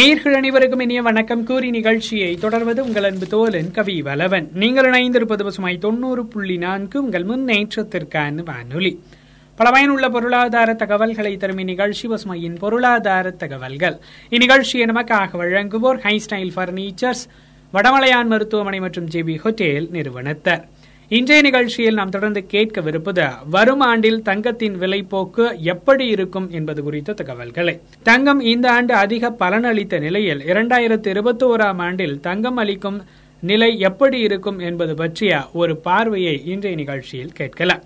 நேயர்கள் அனைவருக்கும் இனிய வணக்கம். கூறி நிகழ்ச்சியை தொடர்வது உங்கள் அன்பு தோலன் கவி வலவன். நீங்கள் இணைந்திருப்பது பசுமாய் தொண்ணூறு புள்ளி நான்கு உங்கள் முன்னேற்றத்திற்கான வானொலி. பல பயனுள்ள பொருளாதார தகவல்களை தரும் இந்நிகழ்ச்சி பசுமையின் பொருளாதார தகவல்கள். இந்நிகழ்ச்சியை நமக்காக வழங்குவோர் ஹை ஸ்டைல் பர்னிச்சர்ஸ் வடமலையான் மருத்துவமனை மற்றும் ஜேபி ஹோட்டேல் நிறுவனத்தர். இன்றைய நிகழ்ச்சியில் நாம் தொடர்ந்து கேட்கவிருப்பது வரும் ஆண்டில் தங்கத்தின் விலை போக்கு எப்படி இருக்கும் என்பது குறித்த தகவல்களை. தங்கம் இந்த ஆண்டு அதிக பலனளித்த நிலையில் இரண்டாயிரத்து இருபத்தி ஓராம் ஆண்டில் தங்கம் அளிக்கும் நிலை எப்படி இருக்கும் என்பது பற்றிய ஒரு பார்வையை இன்றைய நிகழ்ச்சியில் கேட்கலாம்.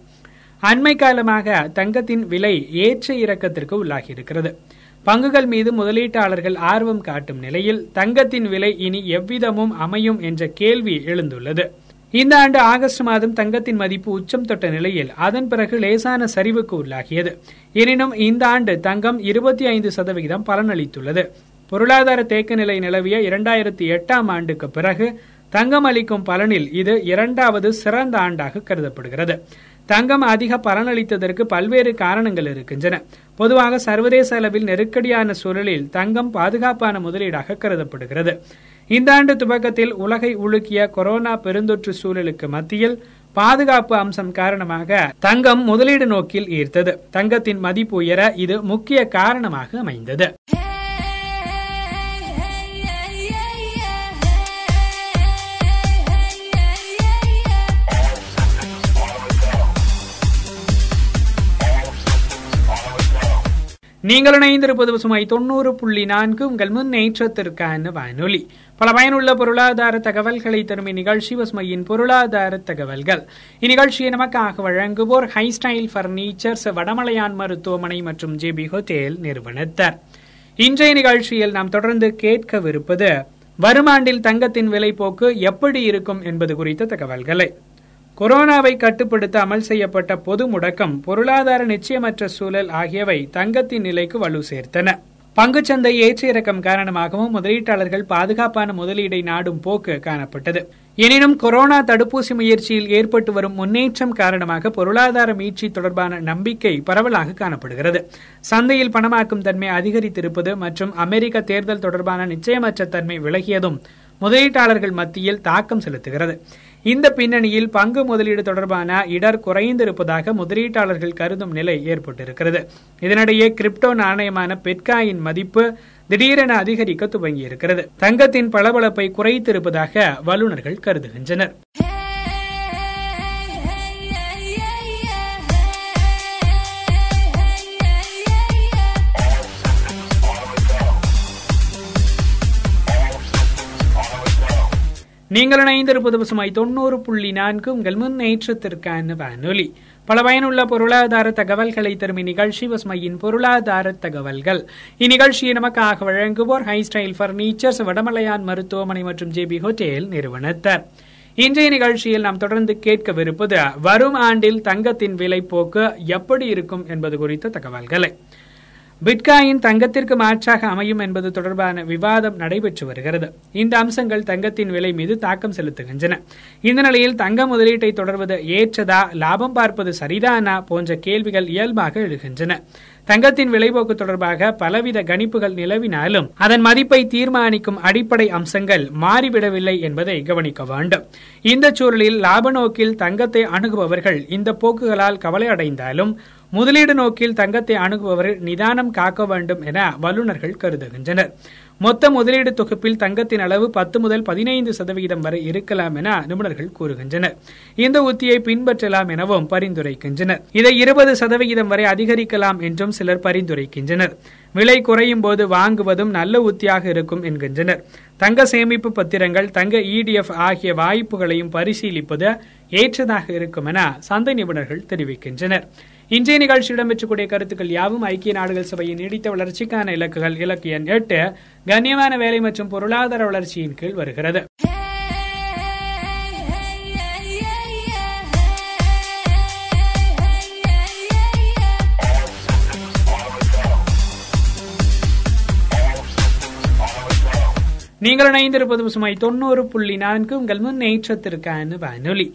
அண்மை காலமாக தங்கத்தின் விலை ஏற்ற இறக்கத்திற்கு உள்ளாகி இருக்கிறது. பங்குகள் மீது முதலீட்டாளர்கள் ஆர்வம் காட்டும் நிலையில் தங்கத்தின் விலை இனி எவ்விதமும் அமையும் என்ற கேள்வி எழுந்துள்ளது. இந்த ஆண்டு ஆகஸ்ட் மாதம் தங்கத்தின் மதிப்பு உச்சம் தொட்ட நிலையில் அதன் பிறகு லேசான சரிவுக்கு உள்ளாகியது. எனினும் இந்த ஆண்டு தங்கம் இருபத்தி ஐந்து சதவிகிதம் பலனளித்துள்ளது. பொருளாதார தேக்க நிலை நிலவிய இரண்டாயிரத்தி எட்டாம் ஆண்டுக்கு பிறகு தங்கம் அளிக்கும் பலனில் இது இரண்டாவது சிறந்த ஆண்டாக கருதப்படுகிறது. தங்கம் அதிக பலனளித்ததற்கு பல்வேறு காரணங்கள் இருக்கின்றன. பொதுவாக சர்வதேச அளவில் நெருக்கடியான சூழலில் தங்கம் பாதுகாப்பான முதலீடாக கருதப்படுகிறது. இந்த ஆண்டு துவக்கத்தில் உலகை உலுக்கிய கொரோனா பெருந்தொற்று சூழலுக்கு மத்தியில் பாதுகாப்பு அம்சம் காரணமாக தங்கம் முதலீடு நோக்கில் ஈர்த்தது. தங்கத்தின் மதிப்பு உயர இது முக்கிய காரணமாக அமைந்தது. நீங்கள் இணைந்திருப்பது பசுமை தொண்ணூறு புள்ளி நான்கு. உங்கள் முன்னேற்றத்திற்கான வானொலி. பல பயனுள்ள பொருளாதார தகவல்களை தரும் இந்நிகழ்ச்சி பசுமையின் பொருளாதார தகவல்கள். இந்நிகழ்ச்சியை நமக்காக வழங்குவோர் ஹை ஸ்டைல் பர்னிச்சர்ஸ் வடமலையான் மருத்துவமனை மற்றும் ஜேபி ஹோட்டேல் நிறுவனத்தர். இன்றைய நிகழ்ச்சியில் நாம் தொடர்ந்து கேட்கவிருப்பது வருமாண்டில் தங்கத்தின் விலை போக்கு எப்படி இருக்கும் என்பது குறித்த தகவல்களை. கொரோனாவை கட்டுப்படுத்த அமல் செய்யப்பட்ட பொது முடக்கம் பொருளாதார நிச்சயமற்ற சூழல் ஆகியவை தங்கத்தின் நிலைக்கு வலு சேர்த்தன. பங்குச்சந்தை ஏற்ற இறக்கம் காரணமாகவும் முதலீட்டாளர்கள் பாதுகாப்பான முதலீடை நாடும் போக்கு காணப்பட்டது. எனினும் கொரோனா தடுப்பூசி முயற்சியில் ஏற்பட்டு வரும் முன்னேற்றம் காரணமாக பொருளாதார மீட்சி தொடர்பான நம்பிக்கை பரவலாக காணப்படுகிறது. சந்தையில் பணமாக்கும் தன்மை அதிகரித்திருப்பது மற்றும் அமெரிக்க தேர்தல் தொடர்பான நிச்சயமற்ற தன்மை விலகியதும் முதலீட்டாளர்கள் மத்தியில் தாக்கம் செலுத்துகிறது. இந்த பின்னணியில் பங்கு முதலீடு தொடர்பான இடர் குறைந்திருப்பதாக முதலீட்டாளர்கள் கருதும் நிலை ஏற்பட்டிருக்கிறது. இதனிடையே கிரிப்டோ நாணயமான பெட்காயின் மதிப்பு திடீரென அதிகரிக்க துவங்கியிருக்கிறது. தங்கத்தின் பளபளப்பை குறைத்திருப்பதாக வல்லுநர்கள் கருதுகின்றனர். நீங்கள் இணைந்திருப்பது பசுமை தொண்ணூறு புள்ளி நான்கு. உங்கள் முன்னேற்றத்திற்கான வானொலி. பல பயனுள்ள பொருளாதார தகவல்களை தரும் இந்நிகழ்ச்சி பசுமையின் பொருளாதார தகவல்கள். இந்நிகழ்ச்சியை நமக்காக வழங்குவோர் ஹை ஸ்டைல் பர்னிச்சர்ஸ் வடமலையான் மருத்துவமனை மற்றும் ஜேபி ஹோட்டேல் நிறுவனத்தர். இன்றைய நிகழ்ச்சியில் நாம் தொடர்ந்து கேட்கவிருப்பது வரும் ஆண்டில் தங்கத்தின் விலை போக்கு எப்படி இருக்கும் என்பது குறித்த தகவல்களை. பிட்காயின் தங்கத்திற்கு மாற்றாக அமையும் என்பது தொடர்பான விவாதம் நடைபெற்று வருகிறது. இந்த அம்சங்கள் தங்கத்தின் விலை மீது தாக்கம் செலுத்துகின்றன. இந்த நிலையில் தங்க முதலீட்டை தொடர்வது ஏற்றதா லாபம் பார்ப்பது சரிதானா போன்ற கேள்விகள் இயல்பாக எழுகின்றன. தங்கத்தின் விலைபோக்கு தொடர்பாக பலவித கணிப்புகள் நிலவினாலும் அதன் மதிப்பை தீர்மானிக்கும் அடிப்படை அம்சங்கள் மாறிவிடவில்லை என்பதை கவனிக்க வேண்டும். இந்த சூழலில் லாப நோக்கில் தங்கத்தை அணுகுபவர்கள் இந்த போக்குகளால் கவலை அடைந்தாலும் முதலீடு நோக்கில் தங்கத்தை அணுகுபவர்கள் நிதானம் காக்க வேண்டும் என வல்லுநர்கள் கருதுகின்றனர். மொத்த முதலீடு தொகுப்பில் தங்கத்தின் அளவு பத்து முதல் பதினைந்து சதவிகிதம் வரை இருக்கலாம் என நிபுணர்கள் கூறுகின்றனர். இந்த உத்தியை பின்பற்றலாம் எனவும் பரிந்துரைக்கின்றனர். இதை இருபது சதவிகிதம் வரை அதிகரிக்கலாம் என்றும் சிலர் பரிந்துரைக்கின்றனர். விலை குறையும் போது வாங்குவதும் நல்ல உத்தியாக இருக்கும் என்கின்றனர். தங்க சேமிப்பு பத்திரங்கள் தங்க இடிஎஃப் ஆகிய வாய்ப்புகளையும் பரிசீலிப்பது ஏற்றதாக இருக்கும் என சந்தை நிபுணர்கள் தெரிவிக்கின்றனர். இன்றைய நிகழ்ச்சி இடம்பெற்றக்கூடிய கருத்துக்கள் யாவும் ஐக்கிய நாடுகள் சபையின் நீடித்த வளர்ச்சிக்கான இலக்குகள் இலக்கு எண் எட்டு கண்ணியமான வேலை மற்றும் பொருளாதார வளர்ச்சியின் கீழ் வருகிறது. நீங்கள் இணைந்திருப்பது சுமை தொண்ணூறு புள்ளி நான்கு உங்கள் முன்னேற்றத்திற்கான வானொலி.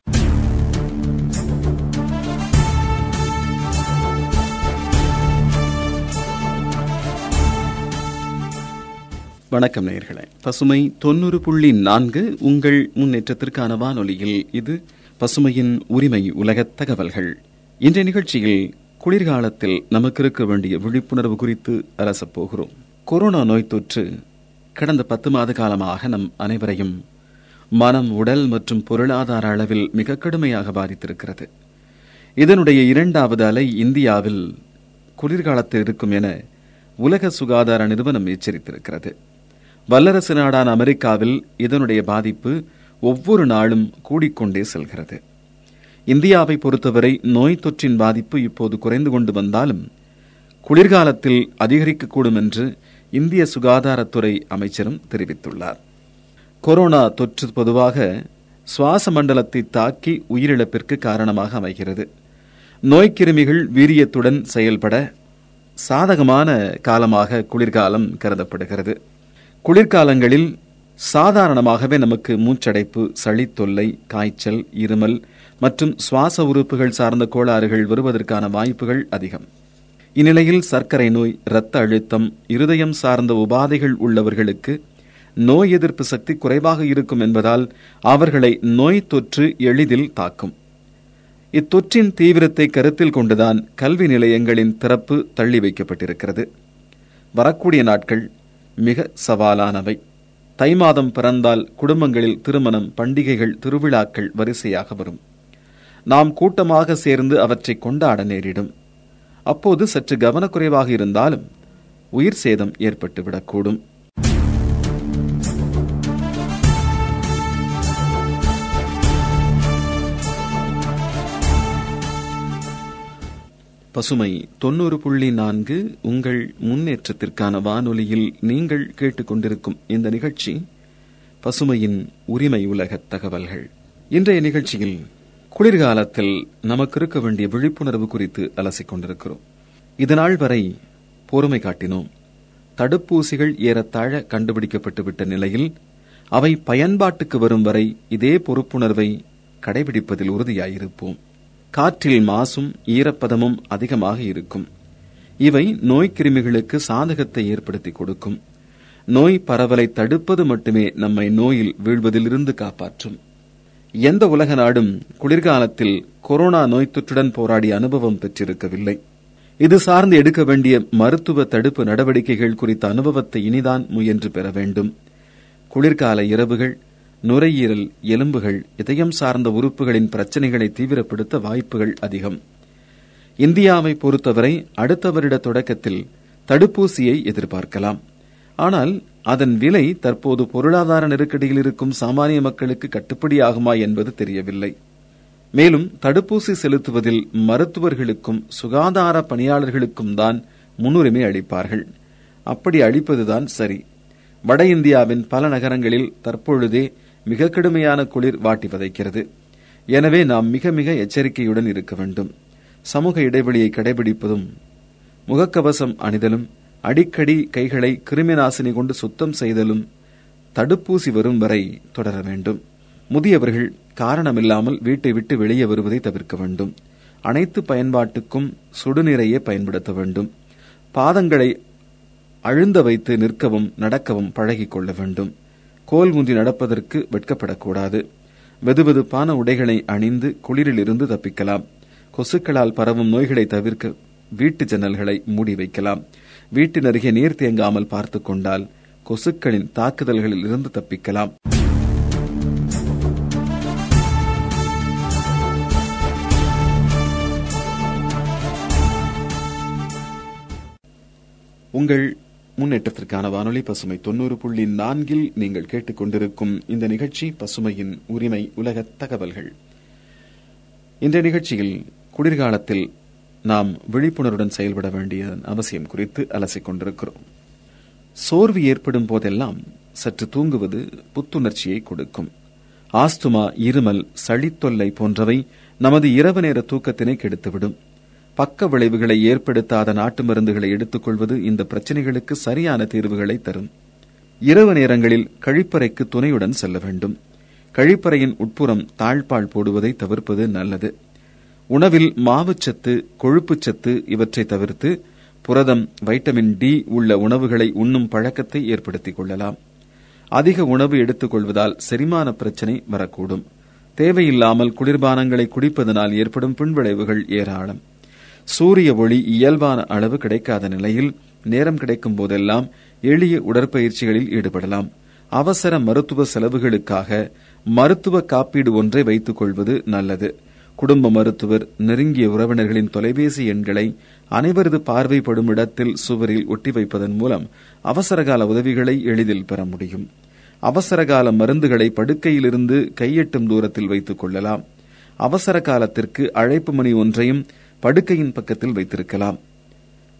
வணக்கம் நேயர்களே. பசுமை தொண்ணூறு புள்ளி நான்கு உங்கள் முன்னேற்றத்திற்கான வானொலியில் இது பசுமையின் உரிமை உலக தகவல்கள். இன்றைய நிகழ்ச்சியில் குளிர்காலத்தில் நமக்கு இருக்க வேண்டிய விழிப்புணர்வு குறித்து அலசப் போகிறோம். கொரோனா நோய் தொற்று கடந்த பத்து மாத காலமாக நம் அனைவரையும் மனம் உடல் மற்றும் பொருளாதார அளவில் மிக கடுமையாக பாதித்திருக்கிறது. இதனுடைய இரண்டாவது அலை இந்தியாவில் குளிர்காலத்தில் இருக்கும் என உலக சுகாதார நிறுவனம் எச்சரித்திருக்கிறது. வல்லரசு நாடான அமெரிக்காவில் இதனுடைய பாதிப்பு ஒவ்வொரு நாளும் கூடிக்கொண்டே செல்கிறது. இந்தியாவை பொறுத்தவரை நோய் தொற்றின் பாதிப்பு இப்போது குறைந்து கொண்டு வந்தாலும் குளிர்காலத்தில் அதிகரிக்கக்கூடும் என்று இந்திய சுகாதாரத்துறை அமைச்சரும் தெரிவித்துள்ளார். கொரோனா தொற்று பொதுவாக சுவாச மண்டலத்தை தாக்கி உயிரிழப்பிற்கு காரணமாக அமைகிறது. நோய்க்கிருமிகள் வீரியத்துடன் செயல்பட சாதகமான காலமாக குளிர்காலம் கருதப்படுகிறது. குளிர்காலங்களில் சாதாரணமாகவே நமக்கு மூச்சடைப்பு சளி தொல்லை காய்ச்சல் இருமல் மற்றும் சுவாச உறுப்புகள் சார்ந்த கோளாறுகள் வருவதற்கான வாய்ப்புகள் அதிகம். இந்நிலையில் சர்க்கரை நோய் இரத்த அழுத்தம் இருதயம் சார்ந்த உபாதைகள் உள்ளவர்களுக்கு நோய் எதிர்ப்பு சக்தி குறைவாக இருக்கும் என்பதால் அவர்களை நோய் தொற்று எளிதில் தாக்கும். இத்தொற்றின் தீவிரத்தை கருத்தில் கொண்டுதான் கல்வி நிலையங்களின் திறப்பு தள்ளி வைக்கப்பட்டிருக்கிறது. வரக்கூடிய நாட்கள் மிக சவாலானவை. தை மாதம் பிறந்தால் குடும்பங்களில் திருமணம் பண்டிகைகள் திருவிழாக்கள் வரிசையாக வரும். நாம் கூட்டமாக சேர்ந்து அவற்றை கொண்டாட நேரிடும். அப்போது சற்று கவனக்குறைவாக இருந்தாலும் உயிர் சேதம் ஏற்பட்டுவிடக்கூடும். பசுமை தொண்ணூறு புள்ளி நான்கு உங்கள் முன்னேற்றத்திற்கான வானொலியில் நீங்கள் கேட்டுக்கொண்டிருக்கும் இந்த நிகழ்ச்சி பசுமையின் உரிமை உலக தகவல்கள். இன்றைய நிகழ்ச்சியில் குளிர்காலத்தில் நமக்கு இருக்க வேண்டிய விழிப்புணர்வு குறித்து அலசிக் கொண்டிருக்கிறோம் இதனால் வரை பொறுமை காட்டினோம். தடுப்பூசிகள் ஏறத்தாழ கண்டுபிடிக்கப்பட்டுவிட்ட நிலையில் அவை பயன்பாட்டுக்கு வரும் வரை இதே பொறுப்புணர்வை கடைபிடிப்பதில் உறுதியாயிருப்போம். காற்றில் மாசும் ஈரப்பதமும் அதிகமாக இருக்கும். இவை நோய்க்கிருமிகளுக்கு சாதகத்தை ஏற்படுத்தி கொடுக்கும். நோய் பரவலை தடுப்பது மட்டுமே நம்மை நோயில் வீழ்வதிலிருந்து காப்பாற்றும். எந்த உலக நாடும் குளிர்காலத்தில் கொரோனா நோய் தொற்றுடன் போராடிய அனுபவம் பெற்றிருக்கவில்லை. இது சார்ந்து எடுக்க வேண்டிய மருத்துவ தடுப்பு நடவடிக்கைகள் குறித்த அனுபவத்தை இனிதான் முயன்று பெற வேண்டும். குளிர்கால இரவுகள் நுரையீரல் எலும்புகள் இதயம் சார்ந்த உறுப்புகளின் பிரச்சனைகளை தீவிரப்படுத்த வாய்ப்புகள் அதிகம். இந்தியாவை பொறுத்தவரை அடுத்த வருட தொடக்கத்தில் தடுப்பூசியை எதிர்பார்க்கலாம். ஆனால் அதன் விலை தற்போது பொருளாதார நெருக்கடியில் இருக்கும் சாமானிய மக்களுக்கு கட்டுப்படியாகுமா என்பது தெரியவில்லை. மேலும் தடுப்பூசி செலுத்துவதில் மருத்துவர்களுக்கும் சுகாதார பணியாளர்களுக்கும் தான் முன்னுரிமை அளிப்பார்கள். அப்படி அளிப்பதுதான் சரி. வட இந்தியாவின் பல நகரங்களில் தற்பொழுதே மிக கடுமையான குளிர் வாட்டி வதைக்கிறது. எனவே நாம் மிக மிக எச்சரிக்கையுடன் இருக்க வேண்டும். சமூக இடைவெளியை கடைபிடிப்பதும் முகக்கவசம் அணிதலும் அடிக்கடி கைகளை கிருமி நாசினி கொண்டு சுத்தம் செய்தலும் தடுப்பூசி வரும் வரை தொடர வேண்டும். முதியவர்கள் காரணமில்லாமல் வீட்டை விட்டு வெளியே வருவதை தவிர்க்க வேண்டும். அனைத்து பயன்பாட்டுக்கும் சுடுநீரையே பயன்படுத்த வேண்டும். பாதங்களை அழுந்த வைத்து நிற்கவும் நடக்கவும் பழகிக் கொள்ள வேண்டும். கோல் முந்தி நடப்பதற்கு வெட்கப்படக்கூடாது. வெதுவெதுப்பான உடைகளை அணிந்து குளிரில் இருந்து தப்பிக்கலாம். கொசுக்களால் பரவும் நோய்களை தவிர்க்க வீட்டு ஜன்னல்களை மூடி வைக்கலாம். வீட்டின் அருகே நீர் தேங்காமல் பார்த்துக் கொண்டால் கொசுக்களின் தாக்குதல்களில் இருந்து தப்பிக்கலாம். உங்கள் முன்னேற்றத்திற்கான வானொலி பசுமை தொண்ணூறு புள்ளி நான்கில் நீங்கள் கேட்டுக்கொண்டிருக்கும் இந்த நிகழ்ச்சி பசுமையின் உரிமை உலக தகவல்கள். இந்த நிகழ்ச்சியில் குளிர்காலத்தில் நாம் விழிப்புணர்வுடன் செயல்பட வேண்டிய அவசியம் குறித்து அலசிக் கொண்டிருக்கிறோம். சோர்வு ஏற்படும் போதெல்லாம் சற்று தூங்குவது புத்துணர்ச்சியை கொடுக்கும். ஆஸ்துமா இருமல் சளித்தொல்லை போன்றவை நமது இரவு நேர தூக்கத்தினை கெடுத்துவிடும். பக்க விளைவுகளை ஏற்படுத்தாத நாட்டு மருந்துகளை எடுத்துக்கொள்வது இந்த பிரச்சனைகளுக்கு சரியான தீர்வுகளை தரும். இரவு நேரங்களில் கழிப்பறைக்கு துணையுடன் செல்ல வேண்டும். கழிப்பறையின் உட்புறம் தாழ்பால் போடுவதை தவிர்ப்பது நல்லது. உணவில் மாவுச்சத்து கொழுப்புச்சத்து இவற்றை தவிர்த்து புரதம் வைட்டமின் டி உள்ள உணவுகளை உண்ணும் பழக்கத்தை ஏற்படுத்திக் கொள்ளலாம். அதிக உணவு எடுத்துக்கொள்வதால் செரிமான பிரச்சனை வரக்கூடும். தேவையில்லாமல் குளிர்பானங்களை குடிப்பதனால் ஏற்படும் பின்விளைவுகள் ஏராளம். சூரிய ஒளி இயல்பான அளவு கிடைக்காத நிலையில் நேரம் கிடைக்கும் போதெல்லாம் எளிய உடற்பயிற்சிகளில் ஈடுபடலாம். அவசர மருத்துவ செலவுகளுக்காக மருத்துவ காப்பீடு ஒன்றை வைத்துக் கொள்வது நல்லது. குடும்ப மருத்துவர் நெருங்கிய உறவினர்களின் தொலைபேசி எண்களை அனைவரது பார்வைப்படும் இடத்தில் சுவரில் ஒட்டி வைப்பதன் மூலம் அவசரகால உதவிகளை எளிதில் பெற முடியும். அவசரகால மருந்துகளை படுக்கையிலிருந்து கையெட்டும் தூரத்தில் வைத்துக் கொள்ளலாம். அவசர காலத்திற்கு அழைப்பு மணி ஒன்றையும் படுக்கையின் பக்கத்தில் வைத்திருக்கலாம்.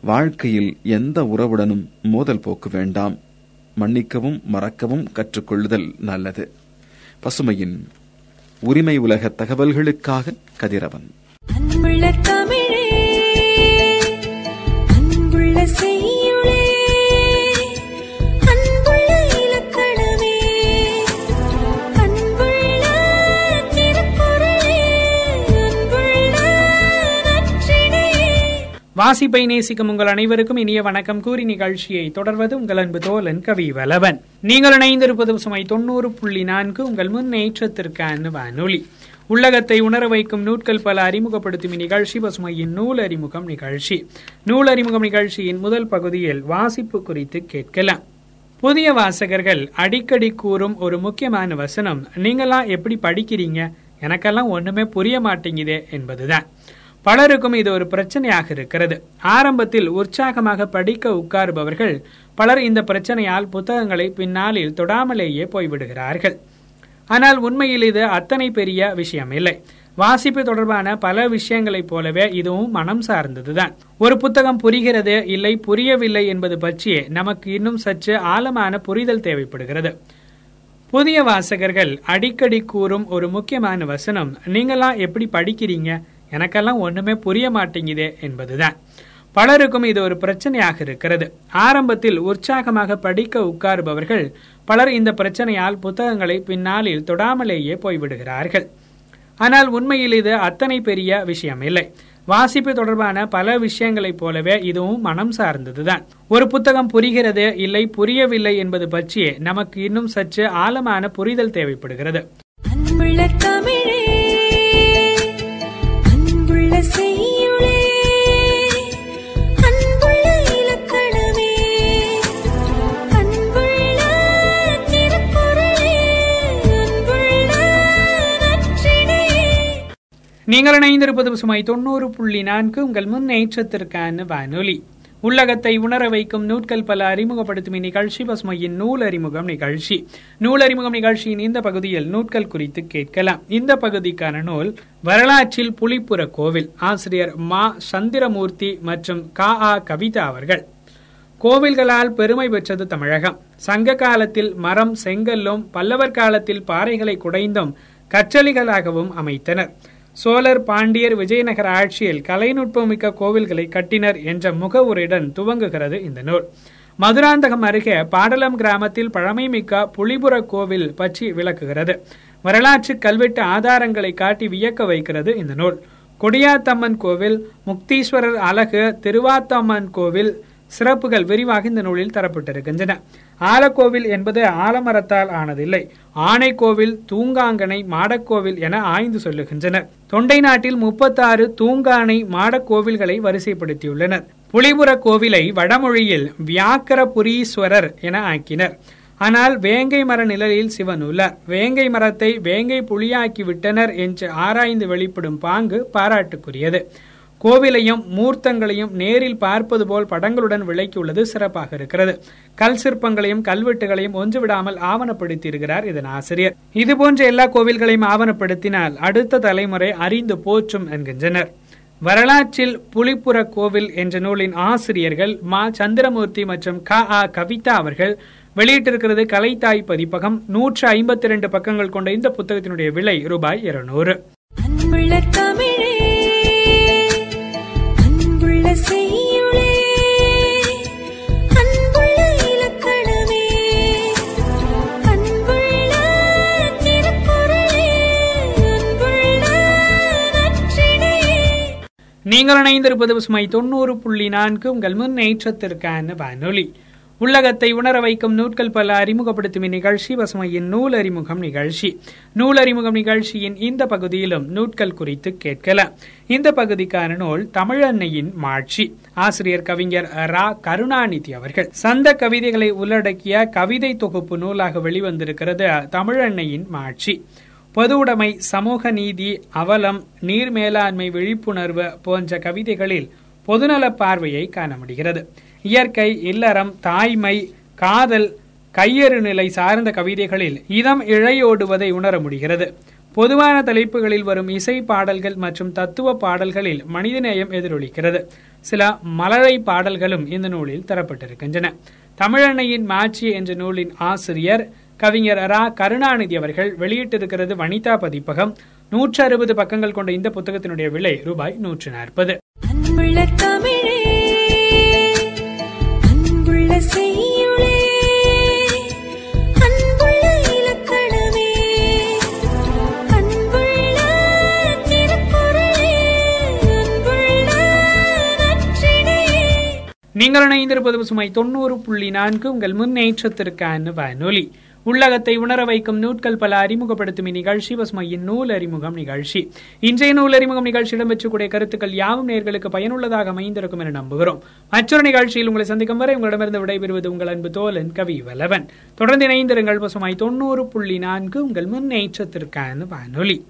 வாழ்க்கையில் எந்த உறவுடனும் மோதல் போக்கு வேண்டாம். மன்னிக்கவும் மறக்கவும் கற்றுக்கொள்ளுதல் நல்லது. பசுமையின் உரிமை உலக தகவல்களுக்காக கதிரவன். வாசிப்பை நேசிக்கும் உங்கள் அனைவருக்கும் இனிய வணக்கம். கூறி நிகழ்ச்சியை தொடர்வது உங்கள் அன்பு தோலன் கவி வலவன் நீங்கள் இணைந்திருப்பது சுமை தொண்ணூறு புள்ளி நான்கு உங்கள் முன்னேற்றத்திற்கான வானொலி உள்ளகத்தை உணர வைக்கும் நூட்கள் பல அறிமுகப்படுத்தும் நிகழ்ச்சி பசுமையின் நூல் அறிமுகம் நிகழ்ச்சி. நூல் அறிமுகம் நிகழ்ச்சியின் முதல் பகுதியில் வாசிப்பு குறித்து கேட்கலாம். புதிய வாசகர்கள் அடிக்கடி கூறும் ஒரு முக்கியமான வசனம் நீங்களாம் எப்படி படிக்கிறீங்க? எனக்கெல்லாம் ஒண்ணுமே புரிய மாட்டேங்குதே என்பதுதான். பலருக்கும் இது ஒரு பிரச்சனையாக இருக்கிறது. ஆரம்பத்தில் உற்சாகமாக படிக்க உட்காருபவர்கள் பலர் இந்த பிரச்சனையால் புத்தகங்களை பின்னாளில் தொடாமலேயே போய்விடுகிறார்கள். ஆனால் உண்மையில் இது அத்தனை பெரிய விஷயம் இல்லை வாசிப்பு தொடர்பான பல விஷயங்களைப் போலவே இதுவும் மனம் சார்ந்ததுதான். ஒரு புத்தகம் புரிகிறது இல்லை புரியவில்லை என்பது பற்றியே நமக்கு இன்னும் சற்று ஆழமான புரிதல் தேவைப்படுகிறது. புதிய வாசகர்கள் அடிக்கடி கூறும் ஒரு முக்கியமான வசனம் நீங்களாம் எப்படி படிக்கிறீங்க? எனக்கெல்லாம் ஒண்ணுமே புரிய மாட்டேங்குதே என்பதுதான். பலருக்கும் இது ஒரு பிரச்சனையாக இருக்கிறது. ஆரம்பத்தில் உற்சாகமாக படிக்க உட்காருபவர்கள் பலர் இந்த பிரச்சனையால் புத்தகங்களை பின்னாளில் தொடாமலேயே போய்விடுகிறார்கள். ஆனால் உண்மையில் இது அத்தனை பெரிய விஷயம் இல்லை வாசிப்பு தொடர்பான பல விஷயங்களைப் போலவே இதுவும் மனம் சார்ந்ததுதான். ஒரு புத்தகம் புரிகிறது இல்லை புரியவில்லை என்பது பற்றி நமக்கு இன்னும் சற்று ஆழமான புரிதல் தேவைப்படுகிறது. நீங்கள் இணைந்திருப்பது சுமை தொண்ணூறு புள்ளி நான்கு. உங்கள் முன்னேற்றத்திற்கான வானொலி. உள்ளகத்தை உணர வைக்கும் நூட்கள் பல அறிமுகப்படுத்தும் இந்நிகழ்ச்சி பசுமையின் நூல் அறிமுகம் நிகழ்ச்சி. நூல் அறிமுகம் நிகழ்ச்சியின் இந்த பகுதியில் நூட்கள் குறித்து கேட்கலாம். இந்த பகுதிக்கான நூல் வரலாற்றில் புலிப்புற கோவில் ஆசிரியர் மா. சந்திரமூர்த்தி மற்றும் கா. ஆ. கவிதா அவர்கள். கோவில்களால் பெருமை பெற்றது தமிழகம். சங்க காலத்தில் மரம் செங்கல்லும் பல்லவர் காலத்தில் பாறைகளை குடைந்தும் கற்றளிகளாகவும் அமைத்தனர். சோழர் பாண்டியர் விஜயநகர ஆட்சியில் கலைநுட்பமிக்க கோவில்களை கட்டினர் என்ற முகவுரையுடன் துவங்குகிறது இந்த நூல். மதுராந்தகம் அருகே பாடலம் கிராமத்தில் பழமைமிக்க புலிபுர கோவில் பற்றி விளக்குகிறது. வரலாற்று கல்வெட்டு ஆதாரங்களை காட்டி வியக்க வைக்கிறது இந்த நூல். கொடியாத்தம்மன் கோவில் முக்தீஸ்வரர் அழகு திருவாத்தம்மன் கோவில் சிறப்புகள் விரிவாக இந்த நூலில் தரப்பட்டிருக்கின்றன. ஆலக்கோவில் என்பது ஆலமரத்தால் ஆனதில்லை. ஆனைக்கோவில் தூங்காங்கனை மாடக்கோவில் என ஆய்ந்து சொல்லுகின்றனர். தொண்டை நாட்டில் முப்பத்தாறு தூங்கானை மாடக்கோவில்களை வரிசைப்படுத்தியுள்ளனர். புலிபுர கோவிலை வடமொழியில் வியாக்கரபுரீஸ்வரர் என ஆக்கினர். ஆனால் வேங்கை மர நிழலில் சிவன் உள்ளார். வேங்கை மரத்தை வேங்கை புலியாக்கி விட்டனர் என்று ஆராய்ந்து வெளிப்படும் பாங்கு பாராட்டுக்குரியது. கோவிலையும் மூர்த்தங்களையும் நேரில் பார்ப்பது போல் படங்களுடன் விளக்கியுள்ளது சிறப்பாக இருக்கிறது. கல் சிற்பங்களையும் கல்வெட்டுகளையும் ஒன்றுவிடாமல் ஆவணப்படுத்தியிருக்கிறார் இதன் ஆசிரியர். இதுபோன்ற எல்லா கோவில்களையும் ஆவணப்படுத்தினால் அடுத்த தலைமுறை அறிந்து போற்றும் என்கின்றனர். வரலாற்றில் புலிப்புற கோவில் என்ற நூலின் ஆசிரியர்கள் மா. சந்திரமூர்த்தி மற்றும் க. ஆ. கவிதா அவர்கள் வெளியிட்டிருக்கிறது கலைத்தாய் பதிப்பகம். நூற்று ஐம்பத்தி இரண்டு பக்கங்கள் கொண்ட இந்த புத்தகத்தினுடைய விலை ரூபாய் இருநூறு. நீங்கள் இணைந்திருப்பது பசுமை தொண்ணூறு புள்ளி நான்கு. உங்கள் முன்னேற்றத்திற்கான வானொலி. உள்ளகத்தை உணர வைக்கும் நூட்கள் பல அறிமுகப்படுத்தும் இந்நிகழ்ச்சி பசுமையின் நூல் அறிமுகம் நிகழ்ச்சி. நூல் அறிமுகம் நிகழ்ச்சியின் இந்த பகுதியிலும் நூட்கள் குறித்து கேட்கலாம். இந்த பகுதிக்கான நூல் தமிழன்னையின் மாட்சி. ஆசிரியர் கவிஞர் ரா. கருணாநிதி அவர்கள். சந்த கவிதைகளை உள்ளடக்கிய கவிதை தொகுப்பு நூலாக வெளிவந்திருக்கிறது தமிழன்னையின் மாட்சி. பொது உடைமை சமூக நீதி அவலம் நீர் மேலாண்மை விழிப்புணர்வு போன்ற கவிதைகளில் பொதுநல பார்வையை காண முடிகிறது இயற்கை இல்லறம் தாய்மை காதல் கையறு நிலை சார்ந்த கவிதைகளில் இதம் இழையோடுவதை உணர முடிகிறது. பொதுவான தலைப்புகளில் வரும் இசை பாடல்கள் மற்றும் தத்துவ பாடல்களில் மனிதநேயம் எதிரொலிக்கிறது. சில மலரை பாடல்களும் இந்த நூலில் தரப்பட்டிருக்கின்றன. தமிழன்னையின் மாட்சி என்ற நூலின் ஆசிரியர் கவிஞர் ரா கருணாநிதி அவர்கள் வெளியிட்டிருக்கிறது வனிதா பதிப்பகம். நூற்று அறுபது பக்கங்கள் கொண்ட இந்த புத்தகத்தினுடைய விலை ரூபாய் நூற்று நாற்பது நீங்கள் இணைந்திருப்பது பசுமை தொண்ணூறு புள்ளி நான்கு உங்கள் முன்னேற்றத்திற்கான வானொலி. உள்ளகத்தை உணர வைக்கும் நூட்கள் பல அறிமுகப்படுத்தும் இந்நிகழ்ச்சி பசுமையின் நூல் அறிமுகம் நிகழ்ச்சி. இன்றைய நூல் அறிமுகம் நிகழ்ச்சி இடம்பெற்றக்கூடிய கருத்துக்கள் யாவும் நேர்களுக்கு பயனுள்ளதாக அமைந்திருக்கும் என நம்புகிறோம். மற்றொரு நிகழ்ச்சியில் உங்களை சந்திக்கும் வரை உங்களிடமிருந்து விடைபெறுவது உங்கள் அன்பு தோலன் கவி வல்லவன். தொடர்ந்து இணைந்திருங்கள் பசுமை தொண்ணூறு புள்ளி நான்கு உங்கள் முன்னேற்றத்திற்கான வானொலி.